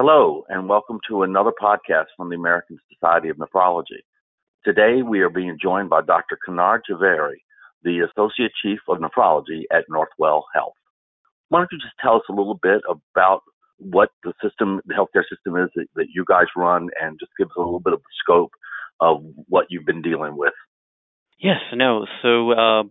Hello, and welcome to another podcast from the American Society of Nephrology. Today, we are being joined by Dr. Kenar Jhaveri, the Associate Chief of Nephrology at Northwell Health. Why don't you just tell us a little bit about what the system, the healthcare system is that, that you guys run, and just give us a little bit of the scope of what you've been dealing with? Yes, no. So, uh,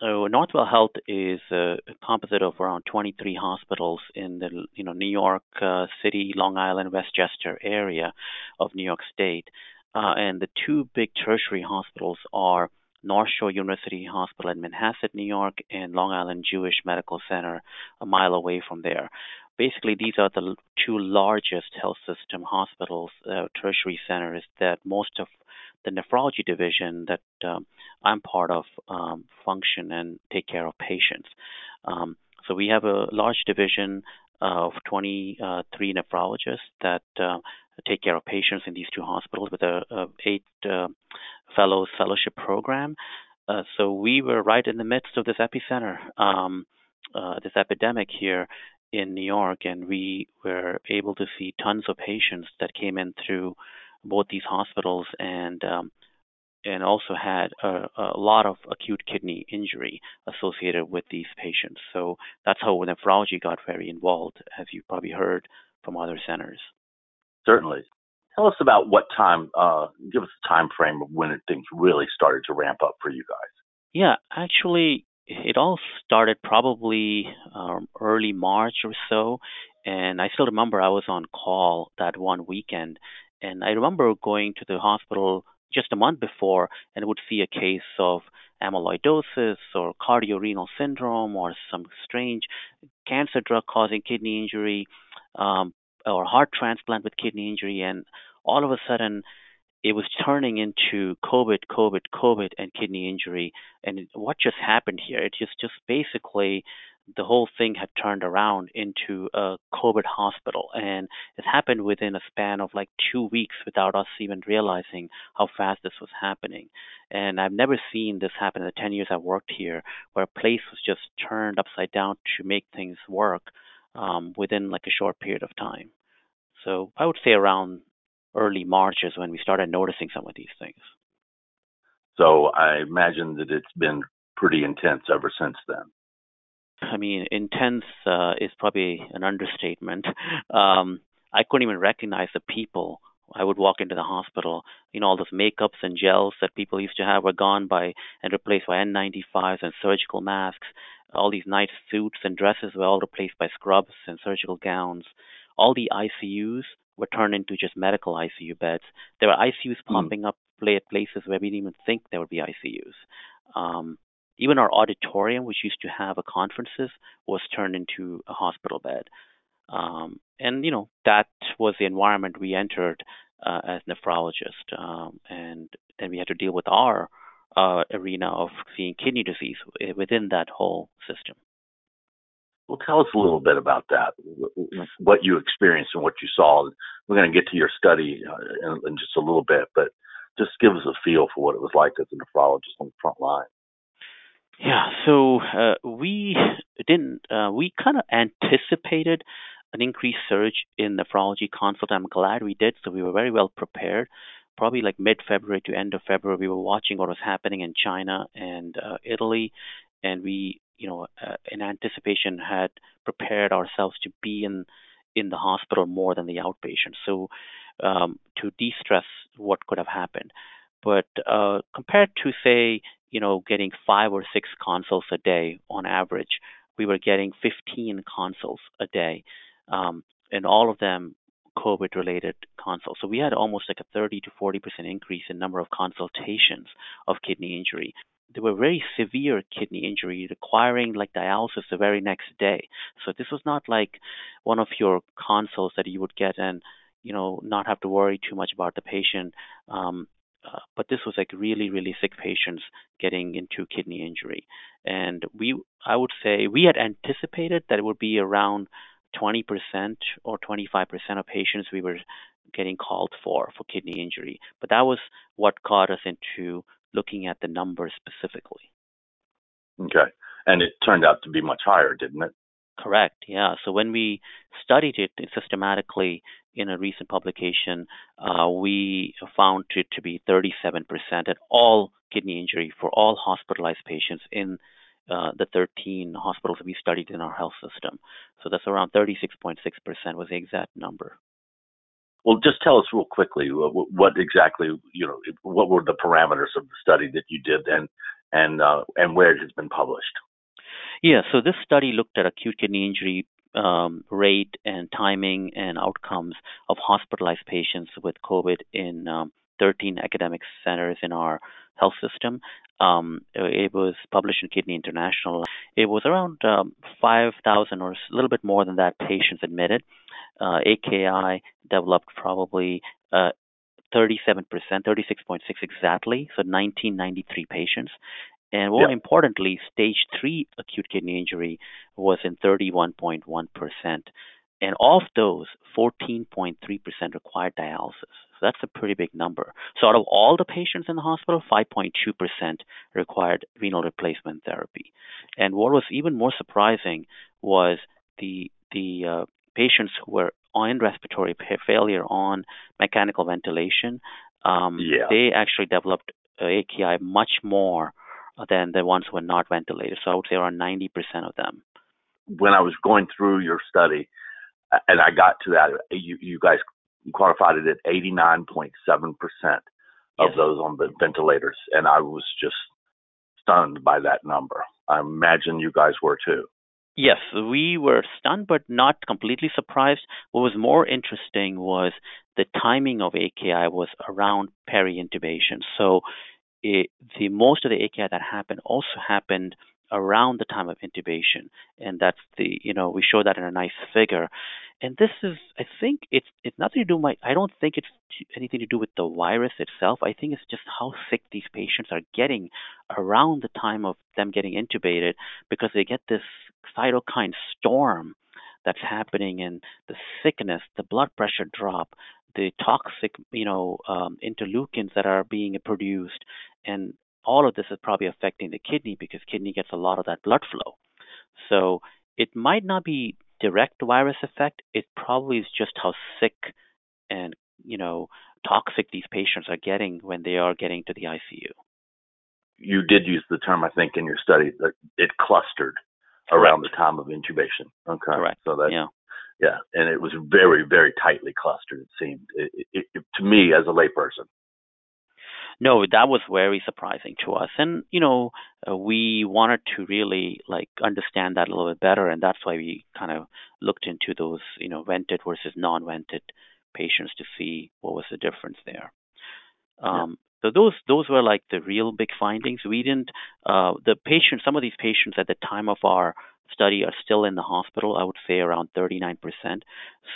so Northwell Health is a composite of around 23 hospitals in the you know New York uh, City, Long Island, Westchester area of New York State, uh, and the two big tertiary hospitals are North Shore University Hospital in Manhasset, New York, and Long Island Jewish Medical Center, a mile away from there. Basically, these are the two largest health system hospitals, uh, tertiary centers that most of the nephrology division that um, I'm part of um, function and take care of patients. Um, so we have a large division of 23 nephrologists that uh, take care of patients in these two hospitals with a, a eight uh, fellows fellowship program. Uh, so we were right in the midst of this epicenter, um, uh, this epidemic here in New York, and we were able to see tons of patients that came in through both these hospitals and um, and also had a, a, lot of acute kidney injury associated with these patients. So that's how nephrology got very involved, as you probably heard from other centers. Certainly. Tell us about what time. Uh, give us a time frame of when things really started to ramp up for you guys. Yeah, actually, it all started probably um, early March or so, and I still remember I was on call that one weekend, and I remember going to the hospital just a month before and would see a case of amyloidosis or cardiorenal syndrome or some strange cancer drug causing kidney injury um, or heart transplant with kidney injury. And all of a sudden, it was turning into COVID, COVID, COVID, and kidney injury. And what just happened here? It just just basically the whole thing had turned around into a COVID hospital. And it happened within a span of like two weeks without us even realizing how fast this was happening. And I've never seen this happen in the 10 years I've worked here, where a place was just turned upside down to make things work um, within like a short period of time. So I would say around early March is when we started noticing some of these things. So I imagine that it's been pretty intense ever since then. I mean, intense uh, is probably an understatement. Um, I couldn't even recognize the people. I would walk into the hospital, you know, all those makeups and gels that people used to have were gone by and replaced by N95s and surgical masks. All these nice suits and dresses were all replaced by scrubs and surgical gowns. All the ICUs were turned into just medical ICU beds. There were ICUs mm. popping up at places where we didn't even think there would be ICUs. Um, even our auditorium, which used to have a conferences, was turned into a hospital bed. Um, and you know that was the environment we entered uh, as nephrologists, um, and then we had to deal with our uh, arena of seeing kidney disease within that whole system. Well, tell us a little bit about that, what you experienced and what you saw. We're going to get to your study uh, in, in just a little bit, but just give us a feel for what it was like as a nephrologist on the front line. Yeah, so uh, we didn't, uh, we kind of anticipated an increased surge in nephrology consult. I'm glad we did, so we were very well prepared. Probably like mid February to end of February, we were watching what was happening in China and uh, Italy, and we, you know, in anticipation had prepared ourselves to be in in the hospital more than the outpatient. So um, to de-stress what could have happened. But compared to say you know, getting five or six consults a day on average. We were getting 15 consults a day, um, and all of them COVID related consults. So we had almost like a 30 to 40% increase in number of consultations of kidney injury. They were very severe kidney injury requiring like dialysis the very next day. So this was not like one of your consults that you would get and you know not have to worry too much about the patient um, uh, but this was like really, really sick patients getting into kidney injury. And we, I would say, we had anticipated that it would be around 20% or 25% of patients we were getting called for for kidney injury. But that was what got us into looking at the numbers specifically. Okay. And it turned out to be much higher, didn't it? Correct. Yeah. So when we studied it systematically in a recent publication, uh, we found it to be 37% at all kidney injury for all hospitalized patients in uh, the 13 hospitals we studied in our health system. So that's around 36.6% was the exact number. Well, just tell us real quickly what exactly you know what were the parameters of the study that you did and and uh, and where it has been published. Yeah, so this study looked at acute kidney injury um, rate and timing and outcomes of hospitalized patients with COVID in um, 13 academic centers in our health system. Um, it was published in Kidney International. It was around um, 5,000 or a little bit more than that patients admitted. Uh, AKI developed probably uh, 37%, 36.6 exactly, so 1993 patients. And more importantly, stage three acute kidney injury was in 31.1%. And of those, 14.3% required dialysis. So that's a pretty big number. So out of all the patients in the hospital, 5.2% required renal replacement therapy. And what was even more surprising was the the uh, patients who were on respiratory failure on mechanical ventilation. Um, yeah. They actually developed AKI much more than the ones who are not ventilated. So I would say around 90% of them. When I was going through your study, and I got to that, you, you guys quantified it at 89.7% of yes. those on the ventilators. And I was just stunned by that number. I imagine you guys were too. Yes, we were stunned, but not completely surprised. What was more interesting was the timing of AKI was around peri-intubation. So it, the most of the AKI that happened also happened around the time of intubation, and that's the you know we show that in a nice figure. And this is, I think, it's it's nothing to do my. I don't think it's anything to do with the virus itself. I think it's just how sick these patients are getting around the time of them getting intubated because they get this cytokine storm that's happening, and the sickness, the blood pressure drop, the toxic, you know, um, interleukins that are being produced, and all of this is probably affecting the kidney because kidney gets a lot of that blood flow. So it might not be direct virus effect. It probably is just how sick and you know toxic these patients are getting when they are getting to the ICU. You did use the term, I think, in your study that it clustered Correct. around the time of intubation. Okay, correct. So that yeah, yeah, and it was very, very tightly clustered. It seemed it, it, it, to me as a layperson. No, that was very surprising to us, and you know, uh, we wanted to really like understand that a little bit better, and that's why we kind of looked into those, you know, vented versus non-vented patients to see what was the difference there. Um, so those those were like the real big findings. We didn't uh, the patients. Some of these patients at the time of our study are still in the hospital. I would say around 39%.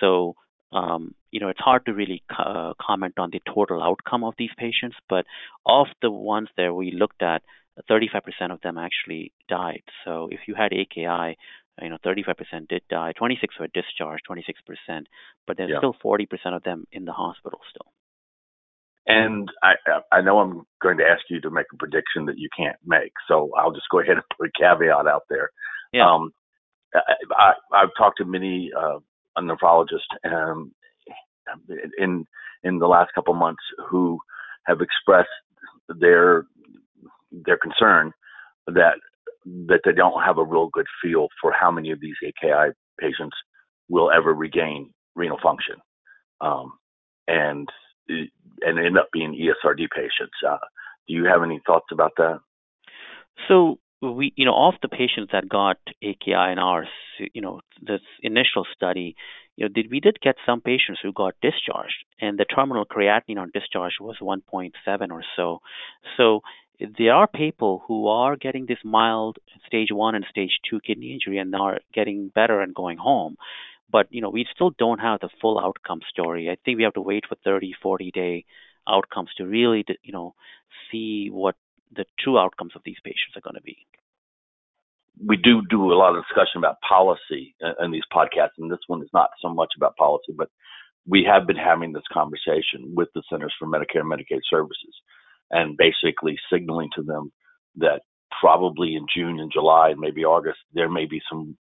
So um, you know, it's hard to really uh, comment on the total outcome of these patients, but of the ones that we looked at, 35% of them actually died. So if you had AKI, you know, 35% did die, 26 were discharged, 26%, but there's yeah. still 40% of them in the hospital still. And I I know I'm going to ask you to make a prediction that you can't make, so I'll just go ahead and put a caveat out there. Yeah. Um, I, I, have talked to many uh, nephrologists um, in in the last couple months who have expressed their their concern that that they don't have a real good feel for how many of these AKI patients will ever regain renal function, um, and and end up being ESRD patients. Uh, do you have any thoughts about that? So we, you know, of the patients that got AKI in ours, you know, this initial study, you know, did we did get some patients who got discharged, and the terminal creatinine on discharge was 1.7 or so. So there are people who are getting this mild stage one and stage two kidney injury and are getting better and going home. But you know, we still don't have the full outcome story. I think we have to wait for 30, 40 day outcomes to really, you know, see what the true outcomes of these patients are going to be. We do do a lot of discussion about policy in these podcasts, and this one is not so much about policy, but we have been having this conversation with the Centers for Medicare and Medicaid Services and basically signaling to them that probably in June and July and maybe August, there may be some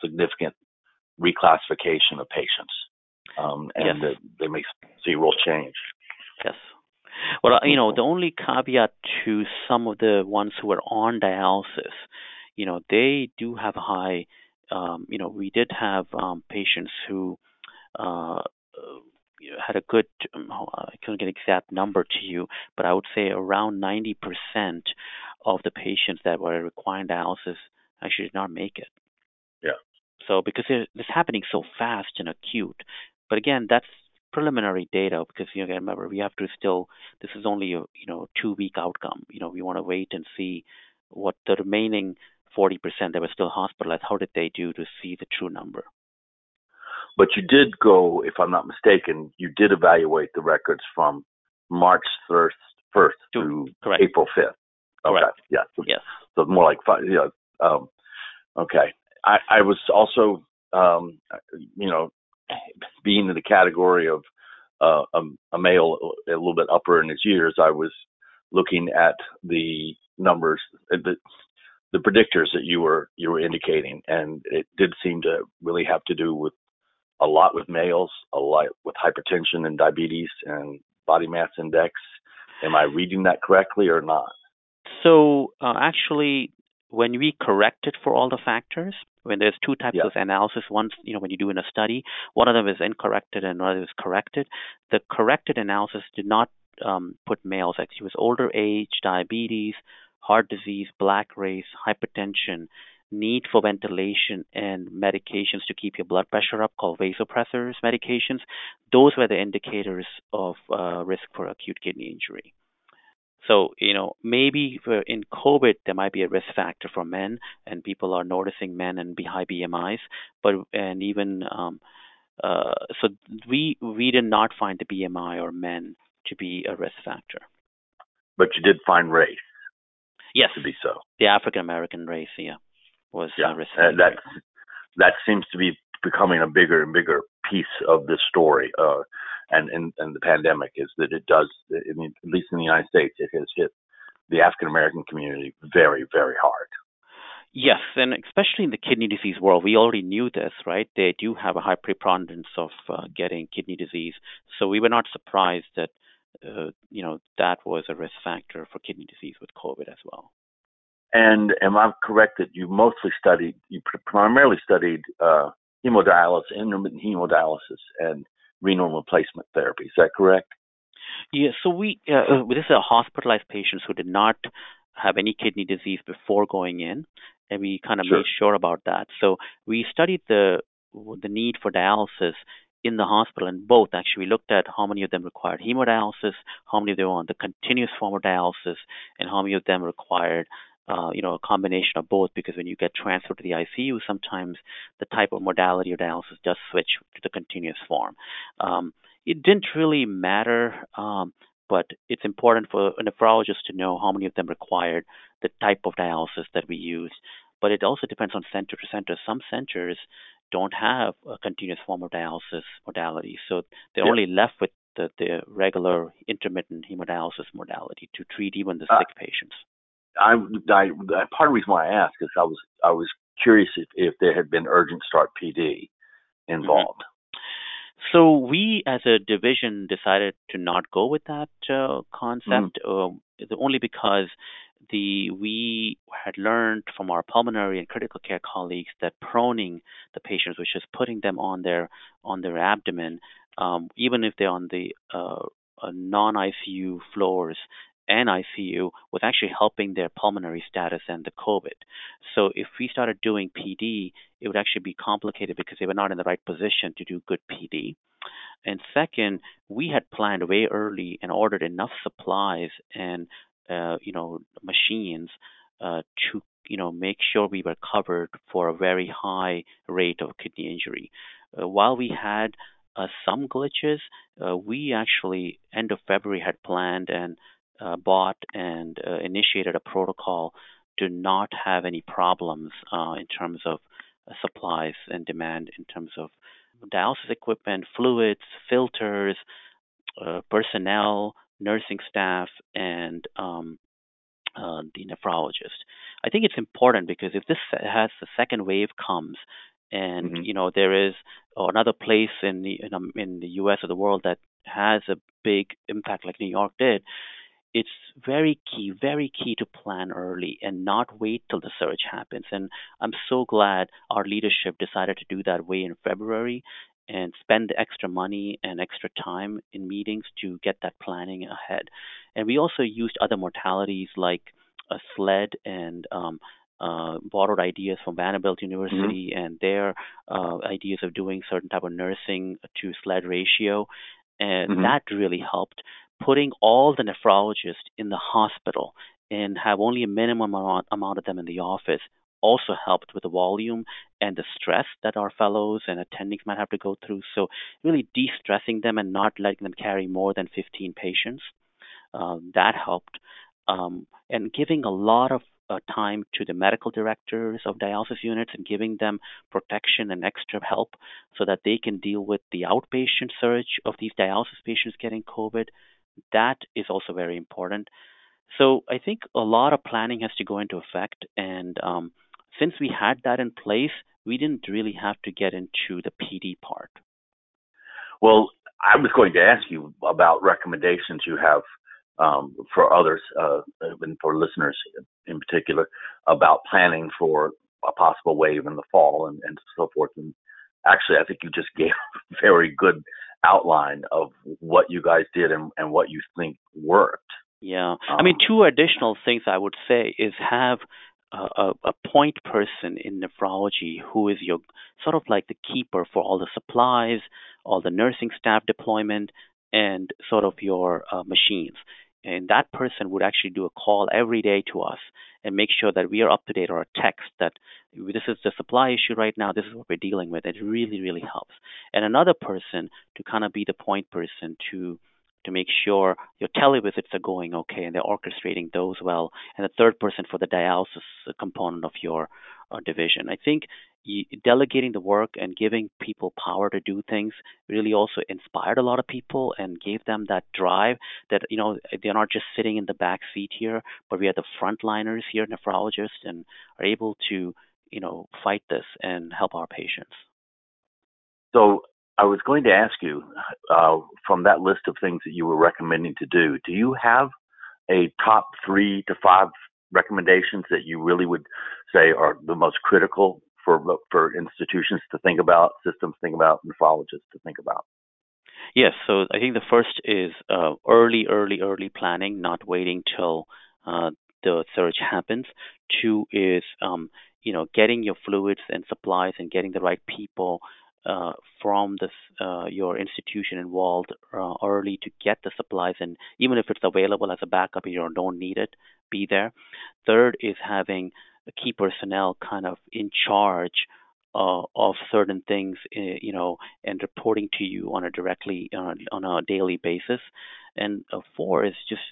significant reclassification of patients, um, and yes. they may see real change. Yes. Well, you know, the only caveat to some of the ones who are on dialysis, you know, they do have high. Um, you know, we did have um, patients who uh, had a good. Um, I couldn't get exact number to you, but I would say around 90% of the patients that were requiring dialysis actually did not make it. Yeah. So because it, it's happening so fast and acute, but again, that's preliminary data because you know remember we have to still this is only a you know two week outcome you know we want to wait and see what the remaining 40% that were still hospitalized how did they do to see the true number but you did go if i'm not mistaken you did evaluate the records from march 1st, 1st to correct. april 5th okay correct. yeah so, yes so more like five yeah um okay i i was also um you know being in the category of uh, a, a male a little bit upper in his years, I was looking at the numbers, the the predictors that you were you were indicating, and it did seem to really have to do with a lot with males, a lot with hypertension and diabetes and body mass index. Am I reading that correctly or not? So uh, actually, when we corrected for all the factors, when there's two types yeah. of analysis, one, you know, when you do in a study, one of them is incorrected and another is corrected. The corrected analysis did not um, put males. Actually, it was older age, diabetes, heart disease, black race, hypertension, need for ventilation, and medications to keep your blood pressure up, called vasopressors medications. Those were the indicators of uh, risk for acute kidney injury. So, you know, maybe in COVID, there might be a risk factor for men, and people are noticing men and high BMIs. But and even um, uh, so, we we did not find the BMI or men to be a risk factor. But you did find race. Yes, to be so. The African American race, yeah, was yeah, and that that seems to be becoming a bigger and bigger piece of this story. Uh, and, and, and the pandemic is that it does, I mean, at least in the United States, it has hit the African American community very, very hard. Yes, and especially in the kidney disease world, we already knew this, right? They do have a high preponderance of uh, getting kidney disease, so we were not surprised that you know that was a risk factor for kidney disease with COVID as well. And am I correct that you mostly studied, you primarily studied uh, hemodialysis, intermittent hemodialysis, and renal replacement therapy. Is that correct? Yeah. So we uh, uh, this is a hospitalized patients who did not have any kidney disease before going in, and we kind of sure. made sure about that. So we studied the the need for dialysis in the hospital and both actually we looked at how many of them required hemodialysis how many of them were on the continuous form of dialysis and how many of them required uh, you know, a combination of both because when you get transferred to the ICU, sometimes the type of modality of dialysis does switch to the continuous form. Um, it didn't really matter, um, but it's important for a nephrologist to know how many of them required the type of dialysis that we use. But it also depends on center to center. Some centers don't have a continuous form of dialysis modality, so they're only left with the, the regular intermittent hemodialysis modality to treat even the uh, sick patients. I, I part of the reason why I asked is I was I was curious if, if there had been urgent start PD involved. Mm-hmm. So we, as a division, decided to not go with that uh, concept, mm. uh, only because the we had learned from our pulmonary and critical care colleagues that proning the patients, which is putting them on their on their abdomen, um, even if they're on the uh, non ICU floors, and ICU was actually helping their pulmonary status and the COVID. So if we started doing PD, it would actually be complicated because they were not in the right position to do good PD. And second, we had planned way early and ordered enough supplies and uh, you know machines uh, to you know make sure we were covered for a very high rate of kidney injury. Uh, while we had uh, some glitches, uh, we actually end of February had planned and uh, bought and initiated a protocol to not have any problems in terms of supplies and demand in terms of dialysis equipment, fluids, filters, personnel, nursing staff, and um, uh, the nephrologist. I think it's important because if this has the second wave comes, and mm-hmm. you know there is another place in the in, um, in the U.S. or the world that has a big impact like New York did, it's very key, very key to plan early and not wait till the surge happens. And I'm so glad our leadership decided to do that way in February and spend the extra money and extra time in meetings to get that planning ahead. And we also used other modalities like a SLED and um, uh, borrowed ideas from Vanderbilt mm-hmm. University mm-hmm. and their uh, ideas of doing certain type of nursing to SLED ratio, and mm-hmm. that really helped putting all the nephrologists in the hospital and have only a minimum amount, amount of them in the office also helped with the volume and the stress that our fellows and attendings might have to go through. So, really de stressing them and not letting them carry more than 15 patients. Um, that helped. Um, and giving a lot of uh, time to the medical directors of dialysis units and giving them protection and extra help so that they can deal with the outpatient surge of these dialysis patients getting COVID that is also very important. So I think a lot of planning has to go into effect, and um, since we had that in place, we didn't really have to get into the PD part. Well, I was going to ask you about recommendations you have um, for others uh, and for listeners in particular about planning for a possible wave in the fall and, and so forth. And actually, I think you just gave a very good outline of what you guys did and, and what you think worked. Yeah. Um, I mean, two additional things I would say is have a, a, point person in nephrology who is your sort of like the keeper for all the supplies, all the nursing staff deployment, and sort of your uh, machines. And that person would actually do a call every day to us and make sure that we are up to date or a text that this is the supply issue right now, this is what we're dealing with. It really, really helps. And another person to kind of be the point person to to make sure your televisits are going okay and they're orchestrating those well. And the third person for the dialysis component of your uh, division. I think delegating the work and giving people power to do things really also inspired a lot of people and gave them that drive that you know they're not just sitting in the back seat here but we are the frontliners here nephrologists and are able to you know fight this and help our patients so i was going to ask you uh, from that list of things that you were recommending to do do you have a top three to five recommendations that you really would say are the most critical for for institutions to think about, systems to think about, nephrologists to think about? Yes, so I think the first is uh, early, early, early planning, not waiting till uh, the surge happens. Two is um, you know getting your fluids and supplies and getting the right people uh, from this, uh, your institution involved uh, early to get the supplies, and even if it's available as a backup, you don't need it, be there. Third is having key personnel kind of in charge uh, of certain things, uh, you know, and reporting to you on a directly on a daily basis. And four is just,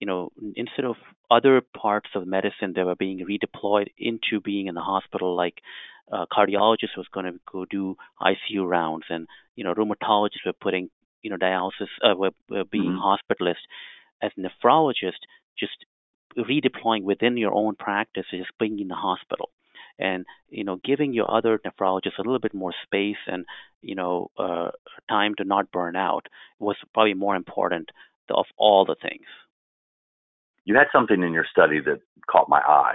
you know, instead of other parts of medicine that were being redeployed into being in the hospital, like uh, cardiologists was going to go do ICU rounds, and you know, rheumatologists were putting, you know, dialysis, uh, were, were being mm-hmm. hospitalists. As nephrologists, just redeploying within your own practice is just being in the hospital and you know giving your other nephrologists a little bit more space and you know uh, time to not burn out was probably more important of all the things you had something in your study that caught my eye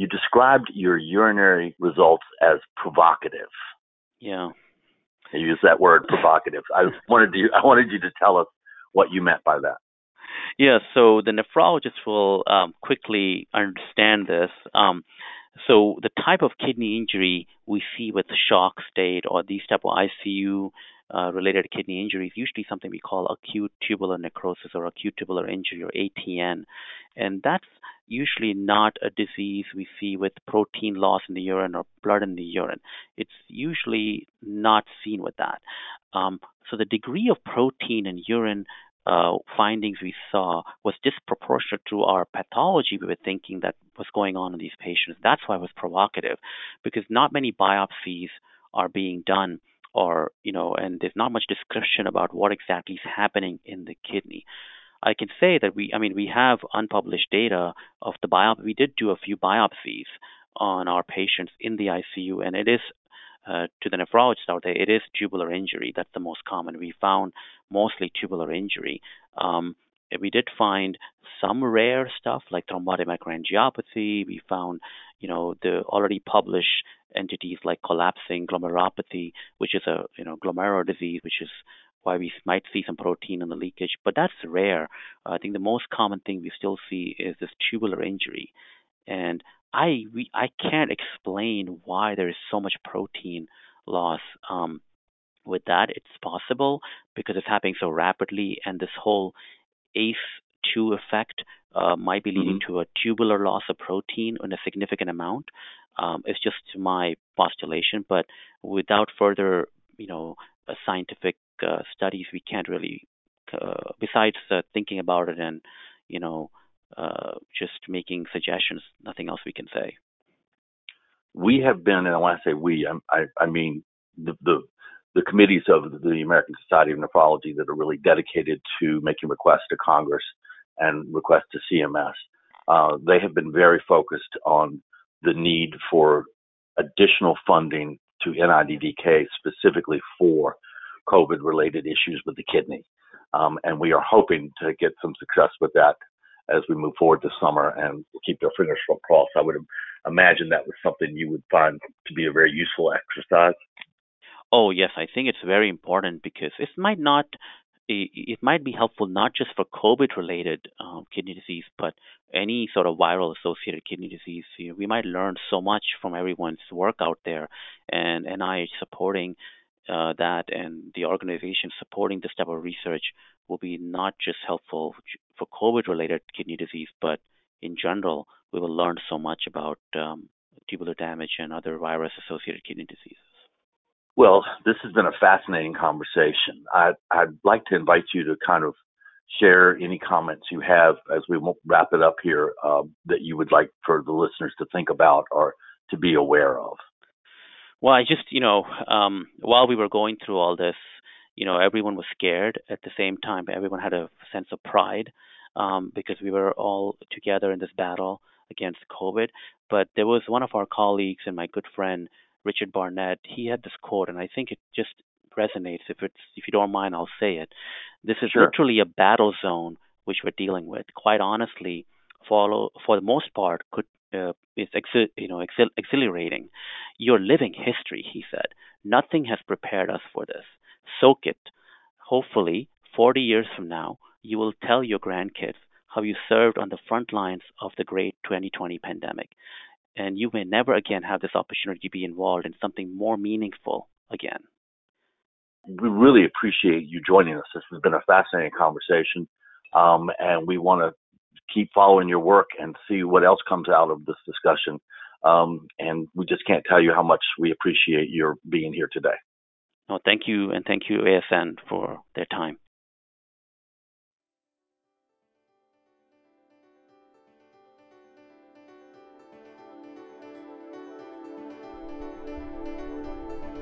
you described your urinary results as provocative. Yeah. You used that word provocative. I wanted you i wanted you to tell us what you meant by that. Yeah, so the nephrologist will um, quickly understand this. Um, so the type of kidney injury we see with shock state or these type of ICU uh, related kidney injuries, usually something we call acute tubular necrosis or acute tubular injury or ATN. And that's usually not a disease we see with protein loss in the urine or blood in the urine. It's usually not seen with that. Um, so the degree of protein in urine uh, findings we saw was disproportionate to our pathology we were thinking that was going on in these patients. That's why it was provocative, because not many biopsies are being done or you know and there's not much description about what exactly is happening in the kidney I can say that we, I mean, we have unpublished data of the biopsy. We did do a few biopsies on our patients in the ICU, and it is uh, to the nephrologist out there, it is tubular injury. That's the most common. We found mostly tubular injury. Um, we did find some rare stuff like thrombotic microangiopathy. We found, you know, the already published entities like collapsing glomerulopathy, which is a you know glomerular disease, which is why we might see some protein in the leakage, but that's rare. I think the most common thing we still see is this tubular injury, and I we, I can't explain why there is so much protein loss. Um, with that, it's possible because it's happening so rapidly, and this whole ACE2 effect uh, might be leading mm-hmm. to a tubular loss of protein in a significant amount. Um, it's just my postulation, but without further, you know, scientific uh, studies, we can't really, uh, besides uh, thinking about it and, you know, uh, just making suggestions, nothing else we can say. We have been, and when I say we, I, I mean the, the the committees of the American Society of Nephrology that are really dedicated to making requests to Congress and requests to CMS. Uh, they have been very focused on the need for additional funding to NIDDK specifically for COVID related issues with the kidney. Um, and we are hoping to get some success with that as we move forward this summer and keep our fingers crossed. I would imagine that was something you would find to be a very useful exercise. Oh, yes, I think it's very important because it might not it might be helpful not just for COVID related um, kidney disease, but any sort of viral associated kidney disease. We might learn so much from everyone's work out there, and NIH supporting uh, that and the organization supporting this type of research will be not just helpful for COVID related kidney disease, but in general, we will learn so much about um, tubular damage and other virus associated kidney diseases. Well, this has been a fascinating conversation. I, I'd like to invite you to kind of share any comments you have as we wrap it up here uh, that you would like for the listeners to think about or to be aware of. Well, I just, you know, um, while we were going through all this, you know, everyone was scared. At the same time, everyone had a sense of pride um, because we were all together in this battle against COVID. But there was one of our colleagues and my good friend Richard Barnett. He had this quote, and I think it just resonates. If it's if you don't mind, I'll say it. This is sure. literally a battle zone which we're dealing with. Quite honestly, follow for the most part could uh, is exi- you know exil- exhilarating. You're living history, he said. Nothing has prepared us for this. Soak it. Hopefully, 40 years from now, you will tell your grandkids how you served on the front lines of the great 2020 pandemic and you may never again have this opportunity to be involved in something more meaningful again. We really appreciate you joining us. This has been a fascinating conversation, um, and we want to keep following your work and see what else comes out of this discussion. Um, and we just can't tell you how much we appreciate your being here today. No, thank you, and thank you, ASN, for their time.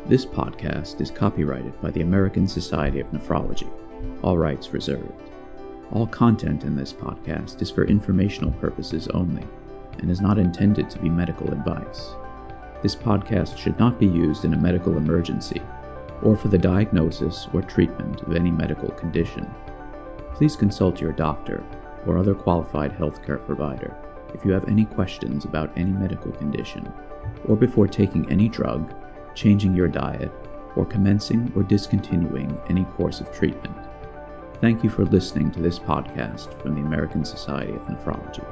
This podcast is copyrighted by the American Society of Nephrology, all rights reserved. All content in this podcast is for informational purposes only and is not intended to be medical advice. This podcast should not be used in a medical emergency or for the diagnosis or treatment of any medical condition. Please consult your doctor or other qualified healthcare provider if you have any questions about any medical condition or before taking any drug changing your diet, or commencing or discontinuing any course of treatment. Thank you for listening to this podcast from the American Society of Nephrology.